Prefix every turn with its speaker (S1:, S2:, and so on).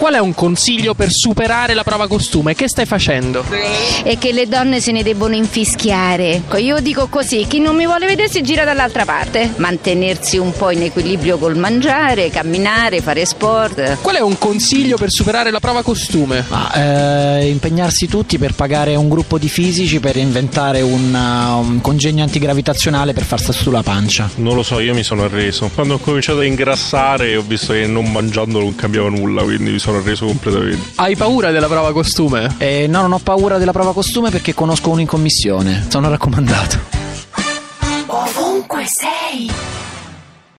S1: Qual è un consiglio per superare la prova costume? Che stai facendo?
S2: e che le donne se ne debbono infischiare. Io dico così, chi non mi vuole vedere si gira dall'altra parte. Mantenersi un po' in equilibrio col mangiare, camminare, fare sport.
S1: Qual è un consiglio per superare la prova costume?
S3: Ma, eh, impegnarsi tutti per pagare un gruppo di fisici per inventare un, uh, un congegno antigravitazionale per far stare sulla pancia.
S4: Non lo so, io mi sono arreso. Quando ho cominciato a ingrassare ho visto che non mangiando non cambiava nulla, quindi mi sono arreso completamente.
S1: Hai paura della prova costume?
S3: E no, non ho paura della prova costume perché conosco uno in commissione. Sono raccomandato.
S5: Ovunque sei.